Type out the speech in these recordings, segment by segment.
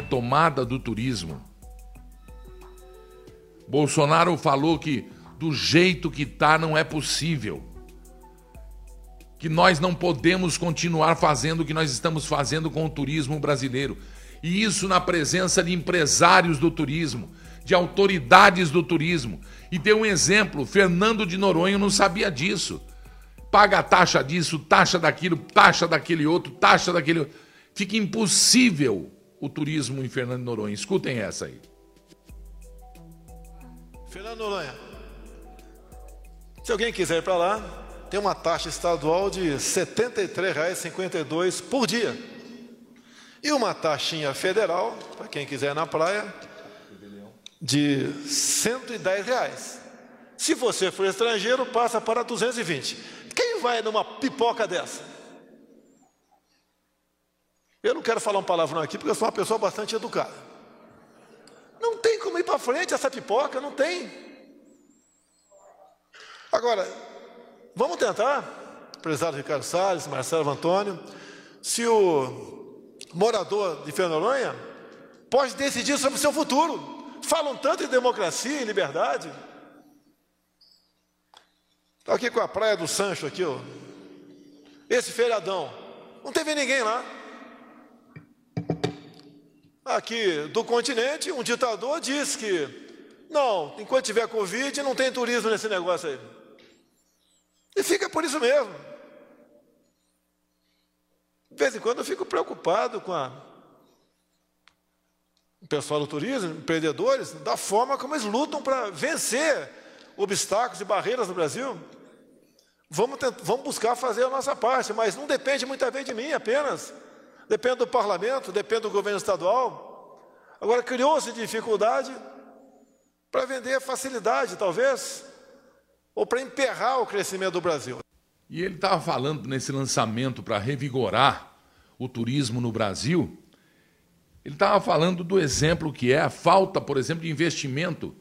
retomada do turismo. Bolsonaro falou que do jeito que está não é possível. Que nós não podemos continuar fazendo o que nós estamos fazendo com o turismo brasileiro. E isso na presença de empresários do turismo, de autoridades do turismo. E deu um exemplo: Fernando de Noronha não sabia disso. Paga taxa disso, taxa daquilo, taxa daquele outro, taxa daquele outro. Fica impossível o turismo em Fernando Noronha. Escutem essa aí. Fernando Noronha, se alguém quiser ir para lá, tem uma taxa estadual de R$ 73,52 por dia. E uma taxinha federal, para quem quiser ir na praia, de 110 reais. Se você for estrangeiro, passa para 220. Quem vai numa pipoca dessa? Eu não quero falar um palavrão aqui porque eu sou uma pessoa bastante educada. Não tem como ir para frente essa pipoca, não tem. Agora, vamos tentar, prezado Ricardo Salles, Marcelo Antônio, se o morador de Fenoronha pode decidir sobre o seu futuro. Falam tanto em democracia e liberdade. Estou aqui com a praia do Sancho aqui, ó. Esse feriadão. Não teve ninguém lá. Aqui do continente, um ditador disse que não, enquanto tiver Covid, não tem turismo nesse negócio aí. E fica por isso mesmo. De vez em quando eu fico preocupado com a, o pessoal do turismo, empreendedores, da forma como eles lutam para vencer obstáculos e barreiras no Brasil. Vamos, tentar, vamos buscar fazer a nossa parte, mas não depende muitas vezes de mim apenas. Depende do parlamento, depende do governo estadual. Agora, criou-se dificuldade para vender facilidade, talvez, ou para emperrar o crescimento do Brasil. E ele estava falando nesse lançamento para revigorar o turismo no Brasil. Ele estava falando do exemplo que é a falta, por exemplo, de investimento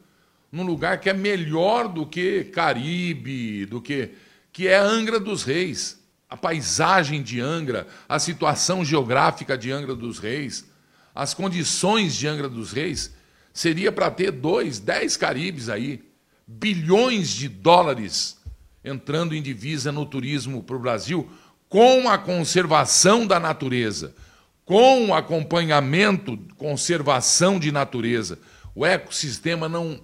num lugar que é melhor do que Caribe, do que que é Angra dos Reis. A paisagem de Angra, a situação geográfica de Angra dos Reis, as condições de Angra dos Reis, seria para ter dois, dez Caribes aí, bilhões de dólares entrando em divisa no turismo para o Brasil, com a conservação da natureza, com o acompanhamento, conservação de natureza. O ecossistema não.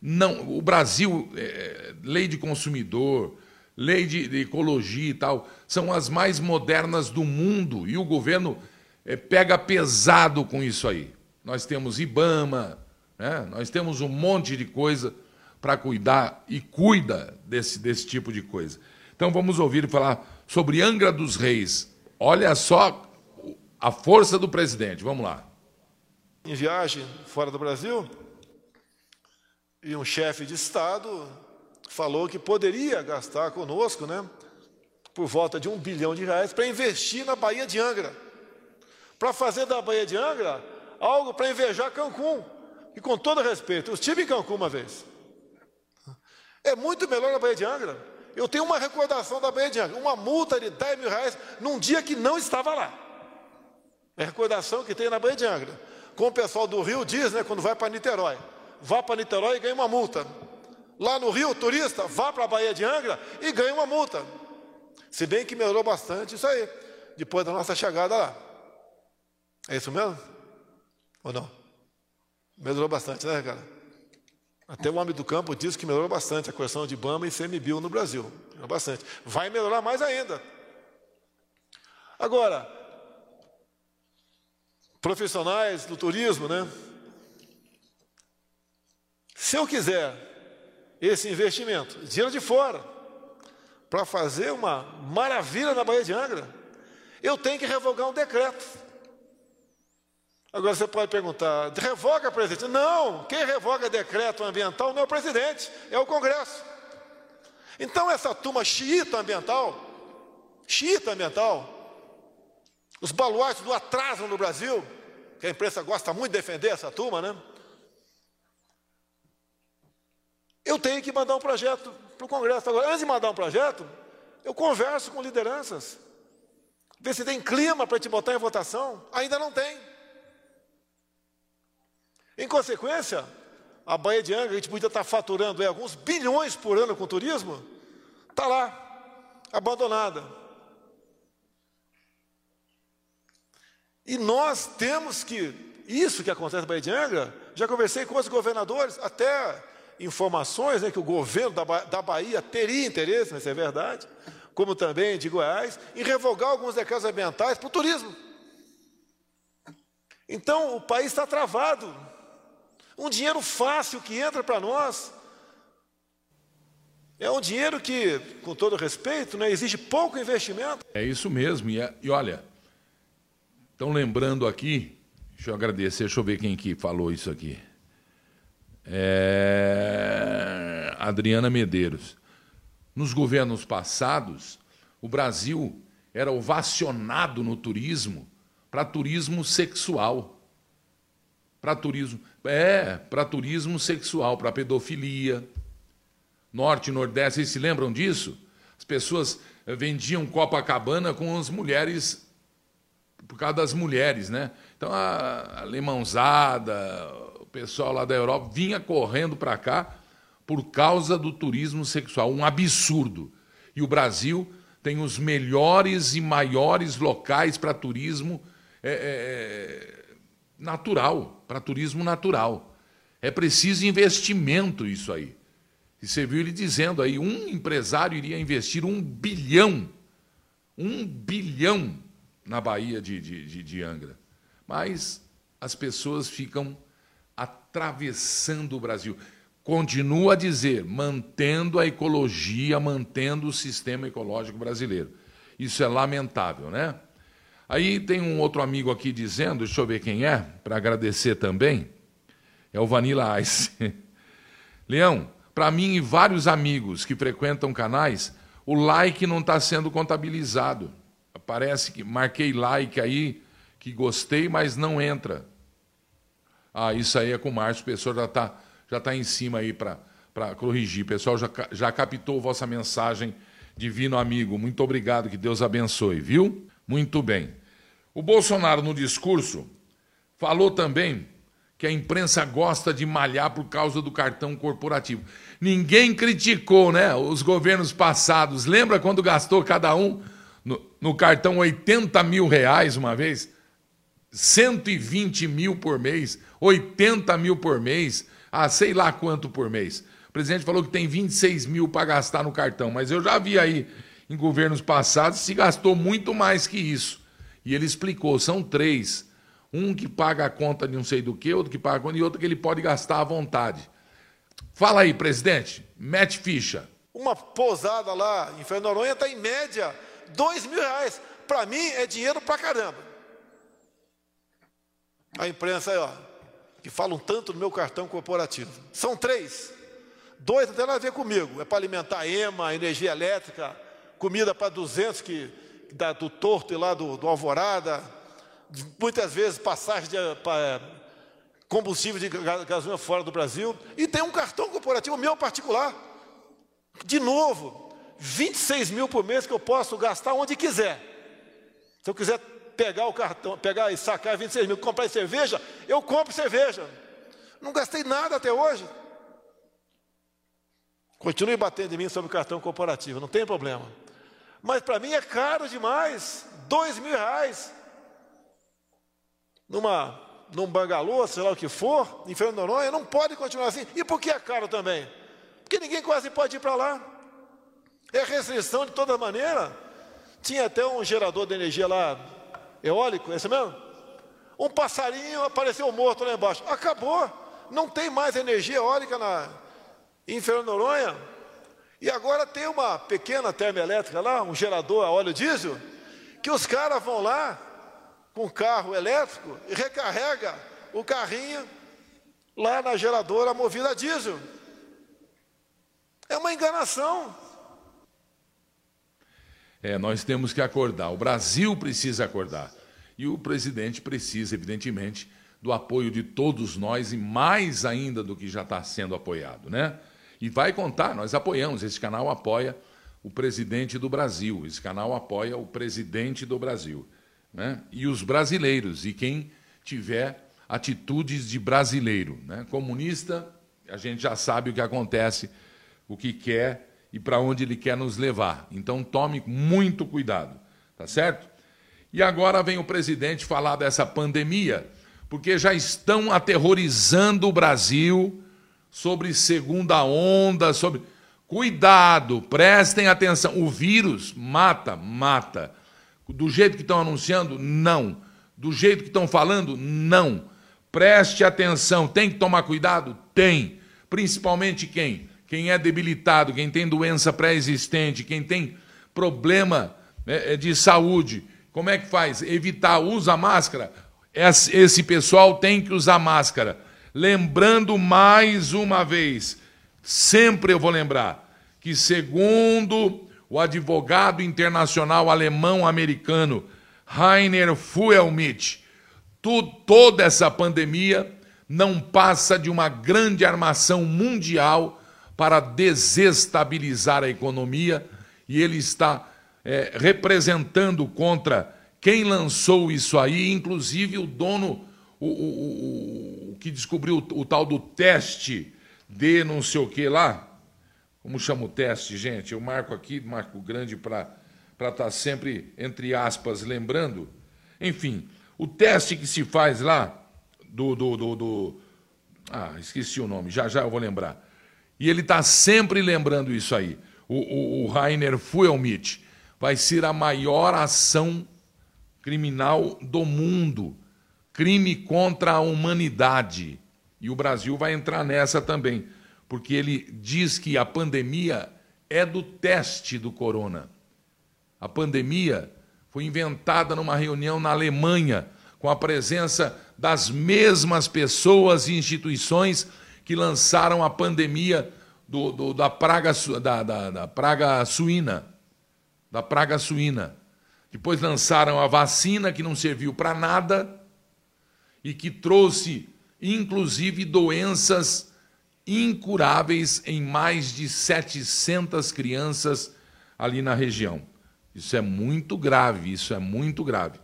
não o Brasil, é, lei de consumidor, lei de, de, ecologia e tal, são as mais modernas do mundo e o governo é, pega pesado com isso aí. Nós temos IBAMA, né? nós temos um monte de coisa para cuidar e cuida desse, desse tipo de coisa. Então vamos ouvir falar sobre Angra dos Reis. Olha só a força do presidente. Vamos lá. Em viagem fora do Brasil, e um chefe de Estado falou que poderia gastar conosco, né, por volta de um bilhão de reais para investir na Baía de Angra, para fazer da Baía de Angra algo para invejar Cancún. E com todo respeito, eu estive em Cancún uma vez. É muito melhor a Baía de Angra. Eu tenho uma recordação da Baía de Angra, uma multa de 10 mil reais num dia que não estava lá. É a recordação que tem na Baía de Angra. Como o pessoal do Rio diz, né, quando vai para Niterói. Vá para Niterói e ganha uma multa. Lá no Rio, turista, vá para a Baía de Angra e ganha uma multa. Se bem que melhorou bastante isso aí, depois da nossa chegada lá. É isso mesmo? Ou não? Melhorou bastante, né, cara? Até o homem do campo diz que melhorou bastante a questão de Bama e CMBio no Brasil. Melhorou bastante. Vai melhorar mais ainda. Agora, profissionais do turismo, né? Se eu quiser esse investimento, dinheiro de fora, para fazer uma maravilha na Baía de Angra, eu tenho que revogar um decreto. Agora você pode perguntar, revoga, presidente? Não, quem revoga decreto ambiental não é o presidente, é o Congresso. Então essa turma xiita ambiental, xiita ambiental, os baluartes do atraso no Brasil, que a imprensa gosta muito de defender essa turma, né? Eu tenho que mandar um projeto para o Congresso. Agora, antes de mandar um projeto, eu converso com lideranças. Ver se tem clima para te botar em votação. Ainda não tem. Em consequência, a Baía de Angra, a gente podia estar faturando aí, alguns bilhões por ano com turismo, está lá, abandonada. E nós temos que, isso que acontece na Baía de Angra, já conversei com os governadores, até informações né, que o governo da, da Bahia teria interesse, mas é verdade, como também de Goiás, em revogar alguns decretos ambientais para o turismo. Então o país está travado. Um dinheiro fácil que entra para nós. É um dinheiro que, com todo respeito, né, exige pouco investimento. É isso mesmo. E, é, e olha, estão lembrando aqui, deixa eu agradecer, deixa eu ver quem que falou isso aqui. É... Adriana Medeiros. Nos governos passados, o Brasil era ovacionado no turismo para turismo sexual. Para turismo, é, para turismo sexual, para pedofilia. Norte e Nordeste, vocês se lembram disso? As pessoas vendiam Copacabana com as mulheres por causa das mulheres, né? Então a, a alemãozada, pessoal lá da Europa vinha correndo para cá por causa do turismo sexual, um absurdo. E o Brasil tem os melhores e maiores locais para turismo é, é, é, natural, para turismo natural. É preciso investimento isso aí. E você viu ele dizendo aí, um empresário iria investir um bilhão, um bilhão na Bahia de, de, de, de Angra. Mas as pessoas ficam atravessando o Brasil. Continua a dizer, mantendo a ecologia, mantendo o sistema ecológico brasileiro. Isso é lamentável, né? Aí tem um outro amigo aqui dizendo, deixa eu ver quem é, para agradecer também. É o Vanilla Ice. Leão, para mim e vários amigos que frequentam canais, o like não está sendo contabilizado. Parece que marquei like aí, que gostei, mas não entra. Ah, isso aí é com o Márcio, o pessoal já está já tá em cima aí para corrigir. O pessoal já, já captou vossa mensagem, divino amigo. Muito obrigado, que Deus abençoe, viu? Muito bem. O Bolsonaro, no discurso, falou também que a imprensa gosta de malhar por causa do cartão corporativo. Ninguém criticou, né? Os governos passados. Lembra quando gastou cada um no, no cartão 80 mil reais uma vez? 120 mil por mês, 80 mil por mês, ah, sei lá quanto por mês. O presidente falou que tem 26 mil para gastar no cartão, mas eu já vi aí em governos passados se gastou muito mais que isso. E ele explicou: são três. Um que paga a conta de não sei do que, outro que paga a conta e outro que ele pode gastar à vontade. Fala aí, presidente, mete ficha. Uma pousada lá em Fernando Noronha está em média dois mil reais. Para mim é dinheiro para caramba. A imprensa aí, ó, que falam tanto do meu cartão corporativo. São três. Dois não tem nada a ver comigo. É para alimentar EMA, energia elétrica, comida para 200 que, do Torto e lá do, do Alvorada. Muitas vezes passagem de para, combustível de gasolina fora do Brasil. E tem um cartão corporativo meu particular. De novo, 26 mil por mês que eu posso gastar onde quiser. Se eu quiser pegar o cartão, pegar e sacar 26 mil, comprar cerveja, eu compro cerveja. Não gastei nada até hoje. Continue batendo em mim sobre o cartão corporativo, não tem problema. Mas para mim é caro demais, dois mil reais. Numa, num bangalô, sei lá o que for, em Fernando Noronha, não pode continuar assim. E por que é caro também? Porque ninguém quase pode ir para lá. É restrição de toda maneira. Tinha até um gerador de energia lá Eólico, é esse mesmo? Um passarinho apareceu morto lá embaixo. Acabou. Não tem mais energia eólica na, em Fernando Noronha. E agora tem uma pequena termoelétrica lá, um gerador a óleo diesel, que os caras vão lá com carro elétrico e recarrega o carrinho lá na geradora movida a diesel. É uma enganação. É, nós temos que acordar. O Brasil precisa acordar. E o presidente precisa, evidentemente, do apoio de todos nós e mais ainda do que já está sendo apoiado, né? E vai contar, nós apoiamos, esse canal apoia o presidente do Brasil, esse canal apoia o presidente do Brasil, né? E os brasileiros, e quem tiver atitudes de brasileiro. Né? Comunista, a gente já sabe o que acontece, o que quer e para onde ele quer nos levar. Então tome muito cuidado, tá certo? E agora vem o presidente falar dessa pandemia, porque já estão aterrorizando o Brasil sobre segunda onda, sobre. Cuidado, prestem atenção. O vírus mata, mata. Do jeito que estão anunciando, não. Do jeito que estão falando, não. Preste atenção. Tem que tomar cuidado? Tem. Principalmente quem? Quem é debilitado, quem tem doença pré-existente, quem tem problema né, é, de saúde. Como é que faz? Evitar, usa máscara. Esse pessoal tem que usar máscara. Lembrando mais uma vez, sempre eu vou lembrar, que segundo o advogado internacional alemão-americano Rainer Fuelmich, toda essa pandemia não passa de uma grande armação mundial para desestabilizar a economia e ele está é, representando contra quem lançou isso aí, inclusive o dono, o, o, o que descobriu o, o, tal do teste de não sei o que lá. Como chama o teste, gente? Eu marco aqui, marco grande para estar tá sempre, entre aspas, lembrando. Enfim, o teste que se faz lá, do, do, do, do ah, esqueci o nome, já já eu vou lembrar. E ele está sempre lembrando isso aí. O, o, o Rainer Fuelmich vai ser a maior ação criminal do mundo. Crime contra a humanidade. E o Brasil vai entrar nessa também, porque ele diz que a pandemia é do teste do corona. A pandemia foi inventada numa reunião na Alemanha, com a presença das mesmas pessoas e instituições que lançaram a pandemia do, do, da, praga, da, da, da praga suína. Da praga suína. Depois lançaram a vacina, que não serviu para nada e que trouxe, inclusive, doenças incuráveis em mais de 700 crianças ali na região. Isso é muito grave, isso é muito grave.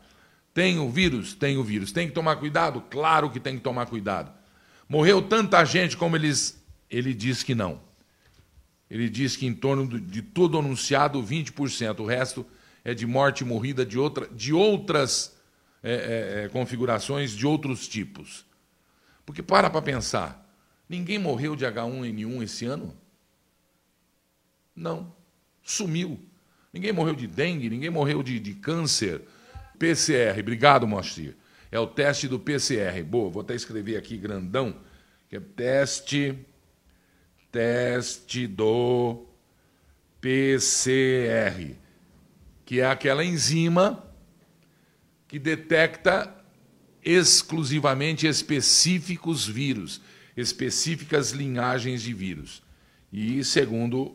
Tem o vírus? Tem o vírus. Tem que tomar cuidado? Claro que tem que tomar cuidado. Morreu tanta gente como eles. Ele diz que não. Ele diz que em torno de tudo anunciado, 20%. O resto é de morte morrida de, outra, de outras é, é, é, configurações, de outros tipos. Porque para para pensar, ninguém morreu de H1N1 esse ano? Não. Sumiu. Ninguém morreu de dengue, ninguém morreu de, de câncer. PCR, obrigado, Mostrir é o teste do PCR. Boa, vou até escrever aqui grandão, que é teste, teste do PCR, que é aquela enzima que detecta exclusivamente específicos vírus, específicas linhagens de vírus. E, segundo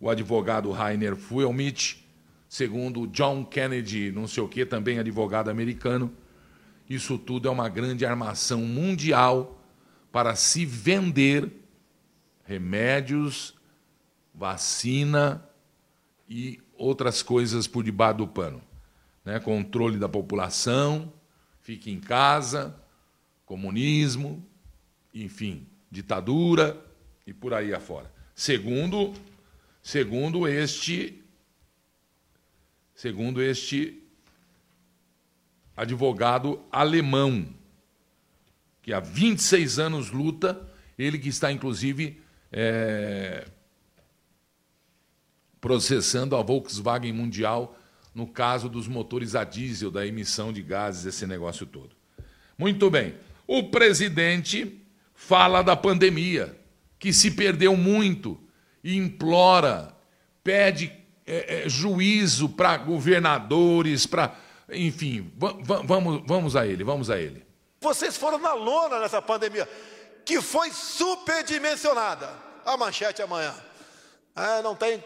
o advogado Rainer Fuelmich, segundo John Kennedy, não sei o que, também advogado americano, isso tudo é uma grande armação mundial para se vender remédios, vacina e outras coisas por debaixo do pano. Né? Controle da população, fique em casa, comunismo, enfim, ditadura e por aí afora. Segundo, segundo este segundo este advogado alemão, que há 26 anos luta, ele que está, inclusive, é, processando a Volkswagen Mundial no caso dos motores a diesel, da emissão de gases, esse negócio todo. Muito bem. O presidente fala da pandemia, que se perdeu muito, e implora, pede é, é, juízo para governadores, para enfim, vamos, vamos a ele, vamos a ele. Vocês foram na lona nessa pandemia, que foi superdimensionada. A manchete amanhã. Ah, não tem,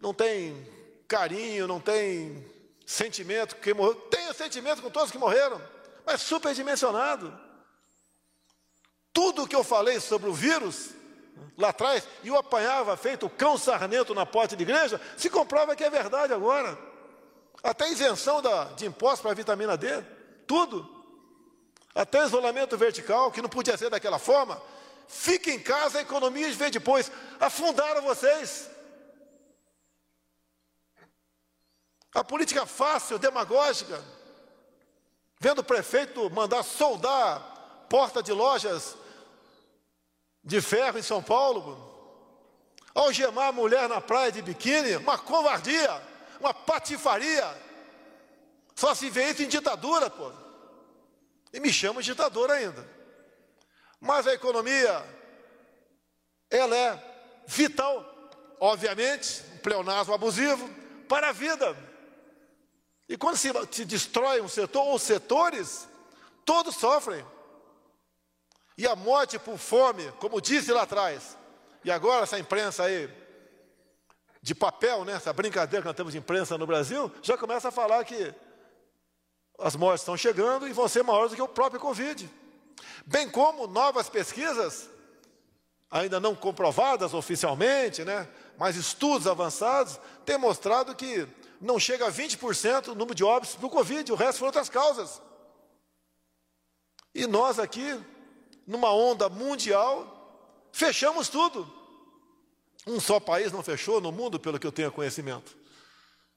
não tem carinho, não tem sentimento que morreu. Tenho sentimento com todos que morreram, mas superdimensionado. Tudo que eu falei sobre o vírus lá atrás, e eu apanhava feito cão sarnento na porta de igreja, se comprova que é verdade agora. Até isenção da, de impostos para a vitamina D, tudo. Até isolamento vertical, que não podia ser daquela forma. Fique em casa, a economia vê depois. Afundaram vocês. A política fácil, demagógica, vendo o prefeito mandar soldar porta de lojas de ferro em São Paulo, algemar a mulher na praia de biquíni, uma covardia, uma patifaria. Só se vê isso em ditadura, pô. E me chama de ditador ainda. Mas a economia, ela é vital, obviamente, um pleonasmo abusivo, para a vida. E quando se, se destrói um setor ou setores, todos sofrem. E a morte por fome, como disse lá atrás, e agora essa imprensa aí, de papel, né, essa brincadeira que nós temos de imprensa no Brasil, já começa a falar que as mortes estão chegando e vão ser maiores do que o próprio Covid. Bem como novas pesquisas, ainda não comprovadas oficialmente, né, mas estudos avançados, têm mostrado que não chega a 20% o número de óbitos do Covid, o resto foram outras causas. E nós aqui, numa onda mundial, fechamos tudo. Um só país não fechou no mundo, pelo que eu tenho conhecimento.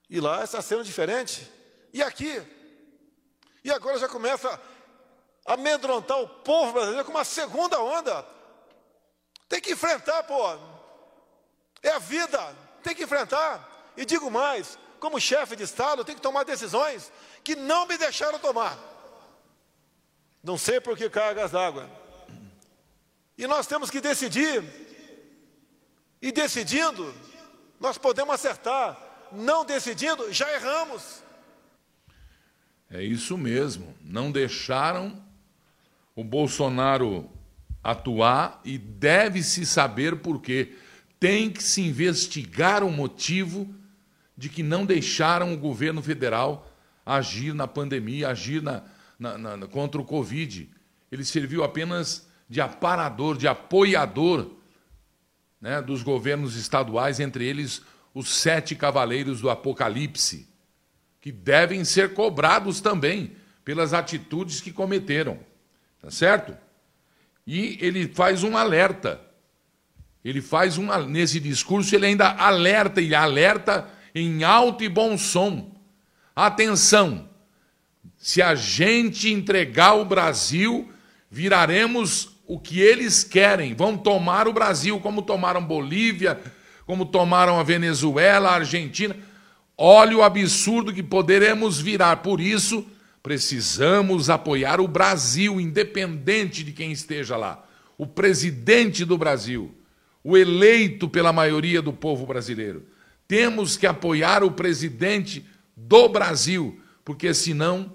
E lá está sendo diferente. E aqui? E agora já começa a amedrontar o povo brasileiro com uma segunda onda. Tem que enfrentar, pô. É a vida, tem que enfrentar. E digo mais, como chefe de Estado, eu tenho que tomar decisões que não me deixaram tomar. Não sei por que cargas d'água. E nós temos que decidir. E decidindo, nós podemos acertar. Não decidindo, já erramos. É isso mesmo. Não deixaram o Bolsonaro atuar e deve-se saber por quê. Tem que se investigar o motivo de que não deixaram o governo federal agir na pandemia, agir na, na, na, contra o Covid. Ele serviu apenas de aparador, de apoiador né, dos governos estaduais, entre eles os sete cavaleiros do Apocalipse, que devem ser cobrados também pelas atitudes que cometeram. Tá certo? E ele faz um alerta. Ele faz um nesse discurso ele ainda alerta e alerta em alto e bom som. Atenção! Se a gente entregar o Brasil, viraremos o que eles querem. Vão tomar o Brasil como tomaram Bolívia, como tomaram a Venezuela, a Argentina. Olha o absurdo que poderemos virar. Por isso, precisamos apoiar o Brasil, independente de quem esteja lá. O presidente do Brasil, o eleito pela maioria do povo brasileiro. Temos que apoiar o presidente do Brasil, porque senão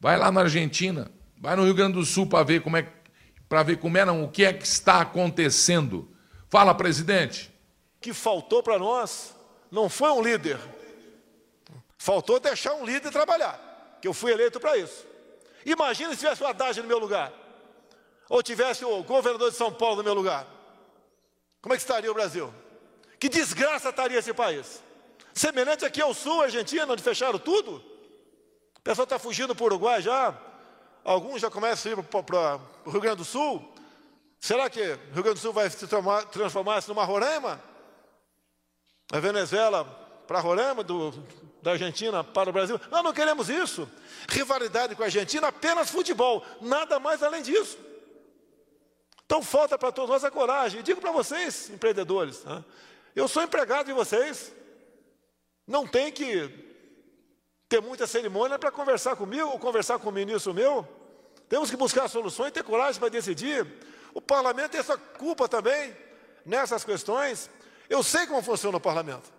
vai lá na Argentina, vai no Rio Grande do Sul para ver como é para ver como não, o que é que está acontecendo. Fala, presidente. Que faltou para nós não foi um líder. Faltou deixar um líder trabalhar, que eu fui eleito para isso. Imagina se tivesse o Haddad no meu lugar, ou tivesse o governador de São Paulo no meu lugar. Como é que estaria o Brasil? Que desgraça estaria esse país? Semelhante aqui ao sul, Argentina, onde fecharam tudo. O pessoal está fugindo para o Uruguai já. Alguns já começam a ir para o Rio Grande do Sul. Será que o Rio Grande do Sul vai se transformar numa Roraima? A Venezuela para Roraima, do, da Argentina para o Brasil? Nós não queremos isso. Rivalidade com a Argentina, apenas futebol, nada mais além disso. Então falta para todos nós a coragem. E digo para vocês, empreendedores, né? Eu sou empregado de vocês. Não tem que ter muita cerimônia para conversar comigo ou conversar com o ministro meu. Temos que buscar soluções, ter coragem para decidir. O parlamento tem essa culpa também nessas questões. Eu sei como funciona o parlamento.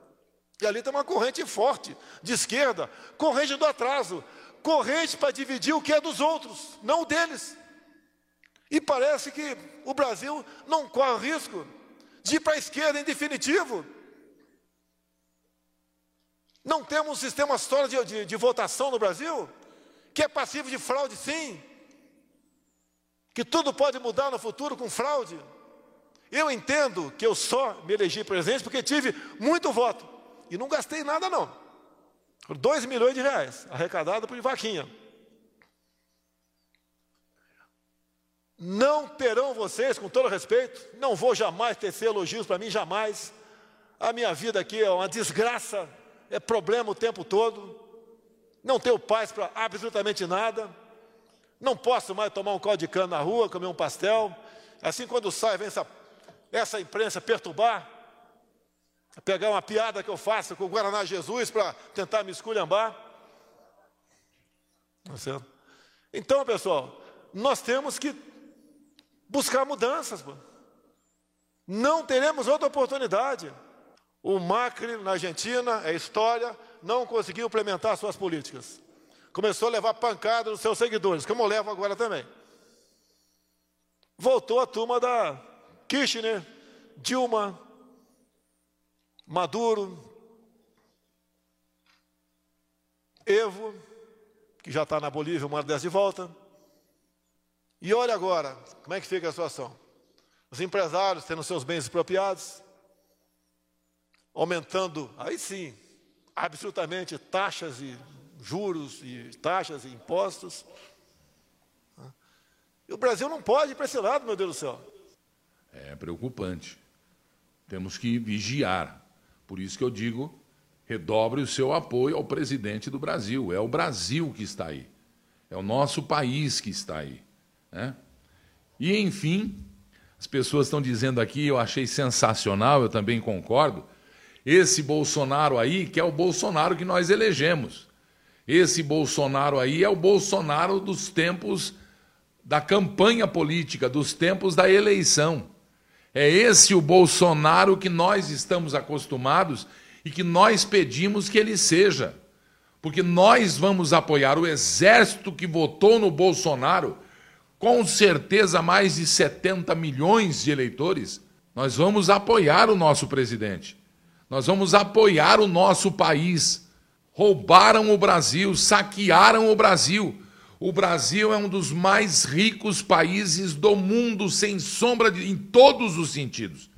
E ali tem uma corrente forte, de esquerda, corrente do atraso, corrente para dividir o que é dos outros, não o deles. E parece que o Brasil não corre risco de ir para a esquerda em definitivo. Não temos um sistema sólido de, de, de votação no Brasil, que é passivo de fraude, sim. Que tudo pode mudar no futuro com fraude. Eu entendo que eu só me elegi presidente porque tive muito voto. E não gastei nada, não. Dois milhões de reais arrecadado por vaquinha. Não terão vocês, com todo respeito, não vou jamais tecer elogios para mim, jamais. A minha vida aqui é uma desgraça, é problema o tempo todo. Não tenho paz para absolutamente nada. Não posso mais tomar um caldo de cana na rua, comer um pastel. Assim, quando sai, vem essa, essa imprensa perturbar, pegar uma piada que eu faço com o Guaraná Jesus para tentar me esculhambar. Tá? Então, pessoal, nós temos que buscar mudanças. Não teremos outra oportunidade. O Macri, na Argentina, é história, não conseguiu implementar suas políticas. Começou a levar pancada nos seus seguidores, como eu levo agora também. Voltou a turma da Kirchner, Dilma, Maduro, Evo, que já está na Bolívia, uma dessa de volta. E olha agora, como é que fica a situação? Os empresários tendo seus bens expropriados, aumentando, aí sim, absolutamente taxas e juros e taxas e impostos. E o Brasil não pode ir para esse lado, meu Deus do céu. É preocupante. Temos que vigiar. Por isso que eu digo, redobre o seu apoio ao presidente do Brasil. É o Brasil que está aí. É o nosso país que está aí. Né? E, enfim, as pessoas estão dizendo aqui, eu achei sensacional, eu também concordo, esse Bolsonaro aí, que é o Bolsonaro que nós elegemos. Esse Bolsonaro aí é o Bolsonaro dos tempos da campanha política, dos tempos da eleição. É esse o Bolsonaro que nós estamos acostumados e que nós pedimos que ele seja. Porque nós vamos apoiar o exército que votou no Bolsonaro, com certeza mais de 70 milhões de eleitores. Nós vamos apoiar o nosso presidente. Nós vamos apoiar o nosso país. Roubaram o Brasil, saquearam o Brasil. O Brasil é um dos mais ricos países do mundo, sem sombra de, em todos os sentidos.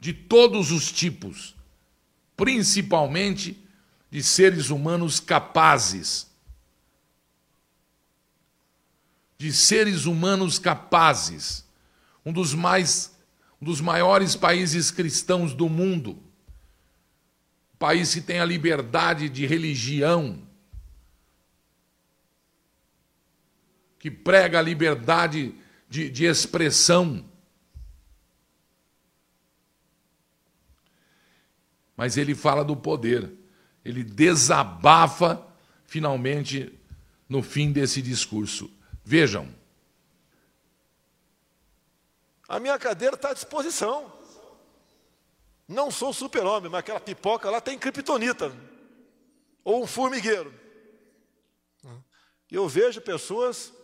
De todos os tipos principalmente de seres humanos capazes. De seres humanos capazes. Um dos mais um dos maiores países cristãos do mundo. Um país que tem a liberdade de religião. Que prega a liberdade de, de expressão. mas ele fala do poder. Ele desabafa finalmente no fim desse discurso. Vejam. A minha cadeira está à disposição. Não sou super-homem, mas aquela pipoca lá tem criptonita. Ou um formigueiro. Eu vejo pessoas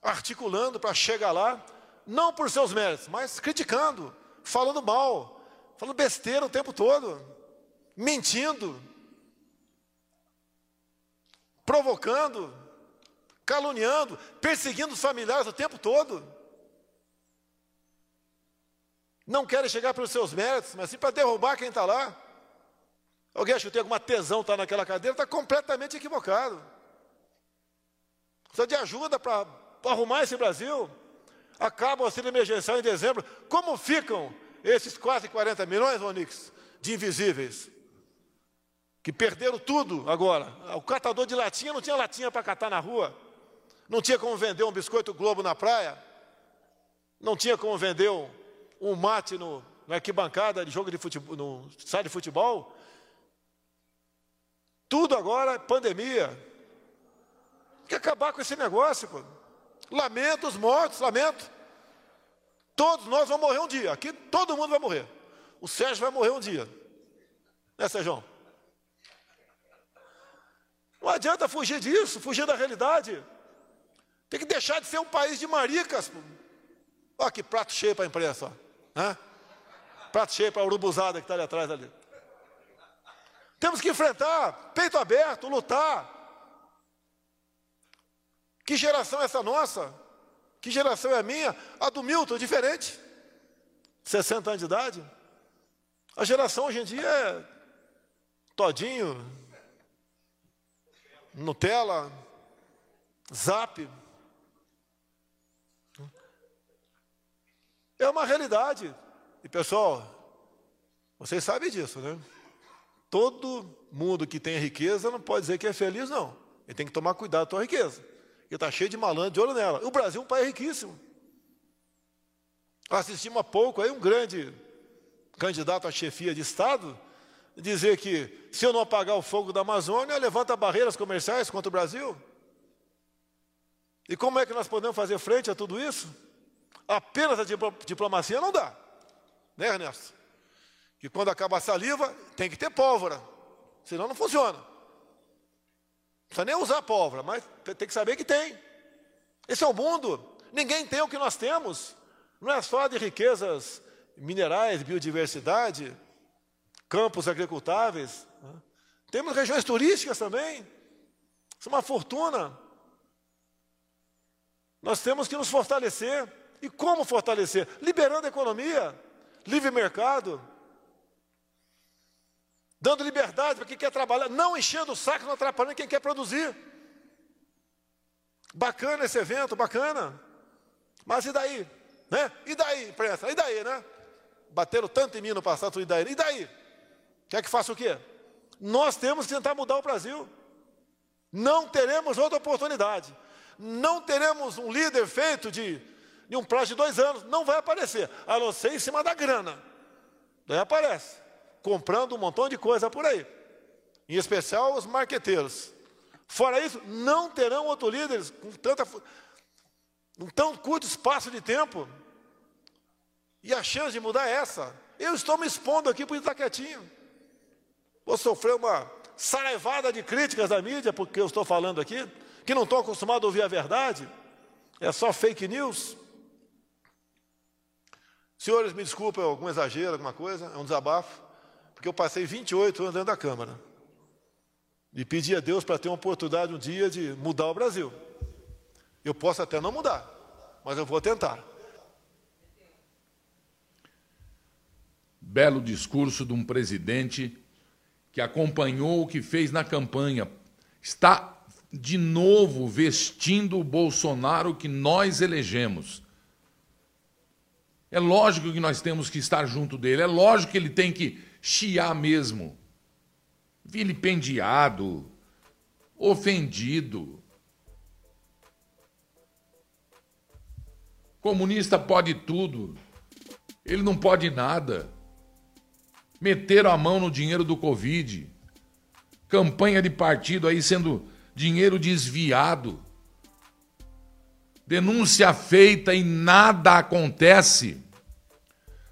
articulando para chegar lá, não por seus méritos, mas criticando, falando mal, falando besteira o tempo todo, mentindo, provocando, caluniando, perseguindo os familiares o tempo todo. Não querem chegar pelos seus méritos, mas sim para derrubar quem está lá. Alguém acha que tem alguma tesão estar tá naquela cadeira? Está completamente equivocado. Precisa de ajuda para arrumar esse Brasil. Acaba o auxílio emergencial em dezembro. Como ficam esses quase 40 milhões, Onix, de invisíveis, que perderam tudo agora. O catador de latinha não tinha latinha para catar na rua, não tinha como vender um biscoito Globo na praia, não tinha como vender um, um mate no, na arquibancada de jogo de futebol, no estádio de futebol. Tudo agora é pandemia. Tem que acabar com esse negócio, pô. Lamento os mortos, lamento. Todos nós vamos morrer um dia. Aqui todo mundo vai morrer. O Sérgio vai morrer um dia. Né, Sérgio? Não adianta fugir disso, fugir da realidade. Tem que deixar de ser um país de maricas. Olha que prato cheio para a imprensa. Né? Prato cheio para a urubuzada que está ali atrás ali. Temos que enfrentar, peito aberto, lutar. Que geração é essa nossa? Que geração é a minha? A do Milton, diferente. 60 anos de idade. A geração hoje em dia é todinho, Nutella, Zap, É uma realidade. E pessoal, vocês sabem disso, né? Todo mundo que tem riqueza não pode dizer que é feliz, não. Ele tem que tomar cuidado com a riqueza. Porque está cheio de malandro de olho nela. O Brasil é um país riquíssimo. Assistimos há pouco aí um grande candidato à chefia de Estado dizer que se eu não apagar o fogo da Amazônia, levanta barreiras comerciais contra o Brasil. E como é que nós podemos fazer frente a tudo isso? Apenas a diplomacia não dá. Né, Ernesto? Que quando acaba a saliva, tem que ter pólvora. Senão não funciona. Não precisa nem usar pólvora, mas tem que saber que tem. Esse é o mundo. Ninguém tem o que nós temos. Não é só de riquezas minerais, biodiversidade, campos agricultáveis. Né? Temos regiões turísticas também. Isso é uma fortuna. Nós temos que nos fortalecer. E como fortalecer? Liberando a economia, livre mercado, dando liberdade para quem quer trabalhar, não enchendo o saco, não atrapalhando quem quer produzir. Bacana esse evento, bacana. Mas e daí? Né? E daí, imprensa? E daí, né? Bateram tanto em mim no passado, e daí? E daí? Quer que faça o quê? Nós temos que tentar mudar o Brasil. Não teremos outra oportunidade. Não teremos um líder feito de, de um prazo de dois anos. Não vai aparecer, a não ser em cima da grana. Daí aparece, comprando um montão de coisa por aí. Em especial os marqueteiros. Fora isso, não terão outro líder com tanta um tão curto espaço de tempo. E a chance de mudar é essa. Eu estou me expondo aqui por estar quietinho. Vou sofrer uma saraivada de críticas da mídia, porque eu estou falando aqui, que não estão acostumados a ouvir a verdade. É só fake news. Senhores, me desculpem algum exagero, alguma coisa, é um desabafo, porque eu passei 28 anos dentro da Câmara. E pedi a Deus para ter uma oportunidade um dia de mudar o Brasil. Eu posso até não mudar, mas eu vou tentar. Belo discurso de um presidente que acompanhou o que fez na campanha. Está de novo vestindo o Bolsonaro que nós elegemos. É lógico que nós temos que estar junto dele, é lógico que ele tem que chiar mesmo. Vilipendiado, ofendido. Comunista pode tudo. Ele não pode nada. Meteram a mão no dinheiro do Covid. Campanha de partido aí sendo dinheiro desviado. Denúncia feita e nada acontece.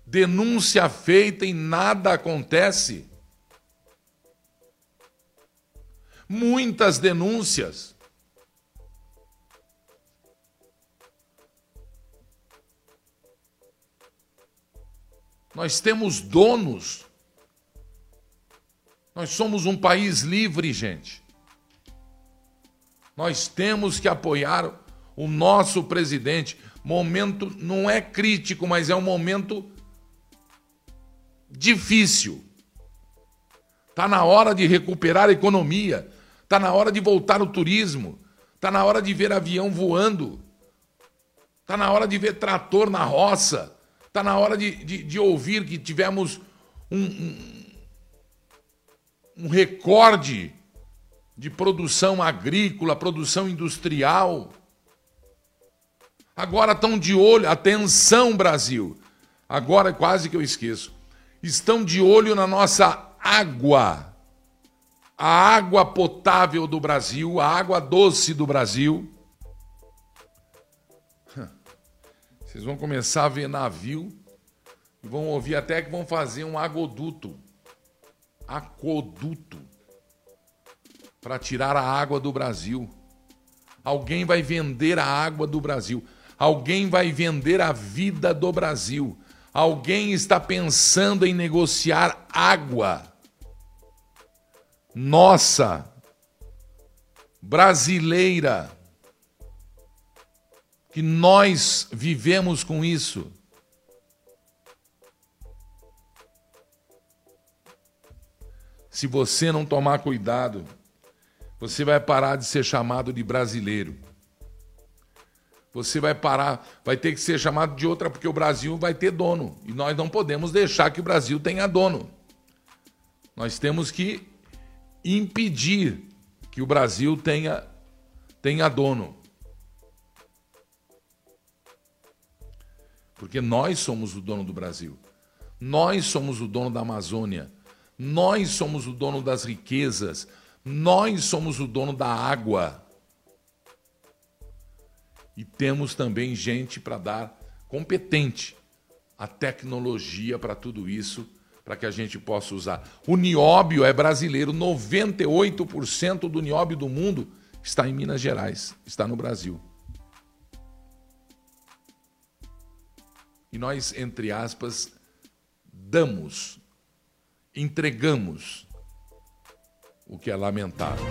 Denúncia feita e nada acontece. Muitas denúncias. Nós temos donos. Nós somos um país livre, gente. Nós temos que apoiar o nosso presidente. Momento não é crítico, mas é um momento difícil. Está na hora de recuperar a economia. Está na hora de voltar o turismo. Está na hora de ver avião voando. Está na hora de ver trator na roça. Está na hora de, de, de, ouvir que tivemos um, um, um recorde de produção agrícola, produção industrial. Agora estão de olho, atenção Brasil, agora quase que eu esqueço, estão de olho na nossa água, a água potável do Brasil, a água doce do Brasil. Vocês vão começar a ver navio e vão ouvir até que vão fazer um agoduto. Aquoduto. Para tirar a água do Brasil. Alguém vai vender a água do Brasil. Alguém vai vender a vida do Brasil. Alguém está pensando em negociar água. Nossa, brasileira que nós vivemos com isso. Se você não tomar cuidado, você vai parar de ser chamado de brasileiro. Você vai parar, vai ter que ser chamado de outra porque o Brasil vai ter dono. E nós não podemos deixar que o Brasil tenha dono. Nós temos que impedir que o Brasil tenha, tenha dono. Porque nós somos o dono do Brasil. Nós somos o dono da Amazônia. Nós somos o dono das riquezas. Nós somos o dono da água. E temos também gente para dar competente a tecnologia para tudo isso, para que a gente possa usar. O nióbio é brasileiro, 98% do nióbio do mundo está em Minas Gerais, está no Brasil. E nós, entre aspas, damos, entregamos o que é lamentável.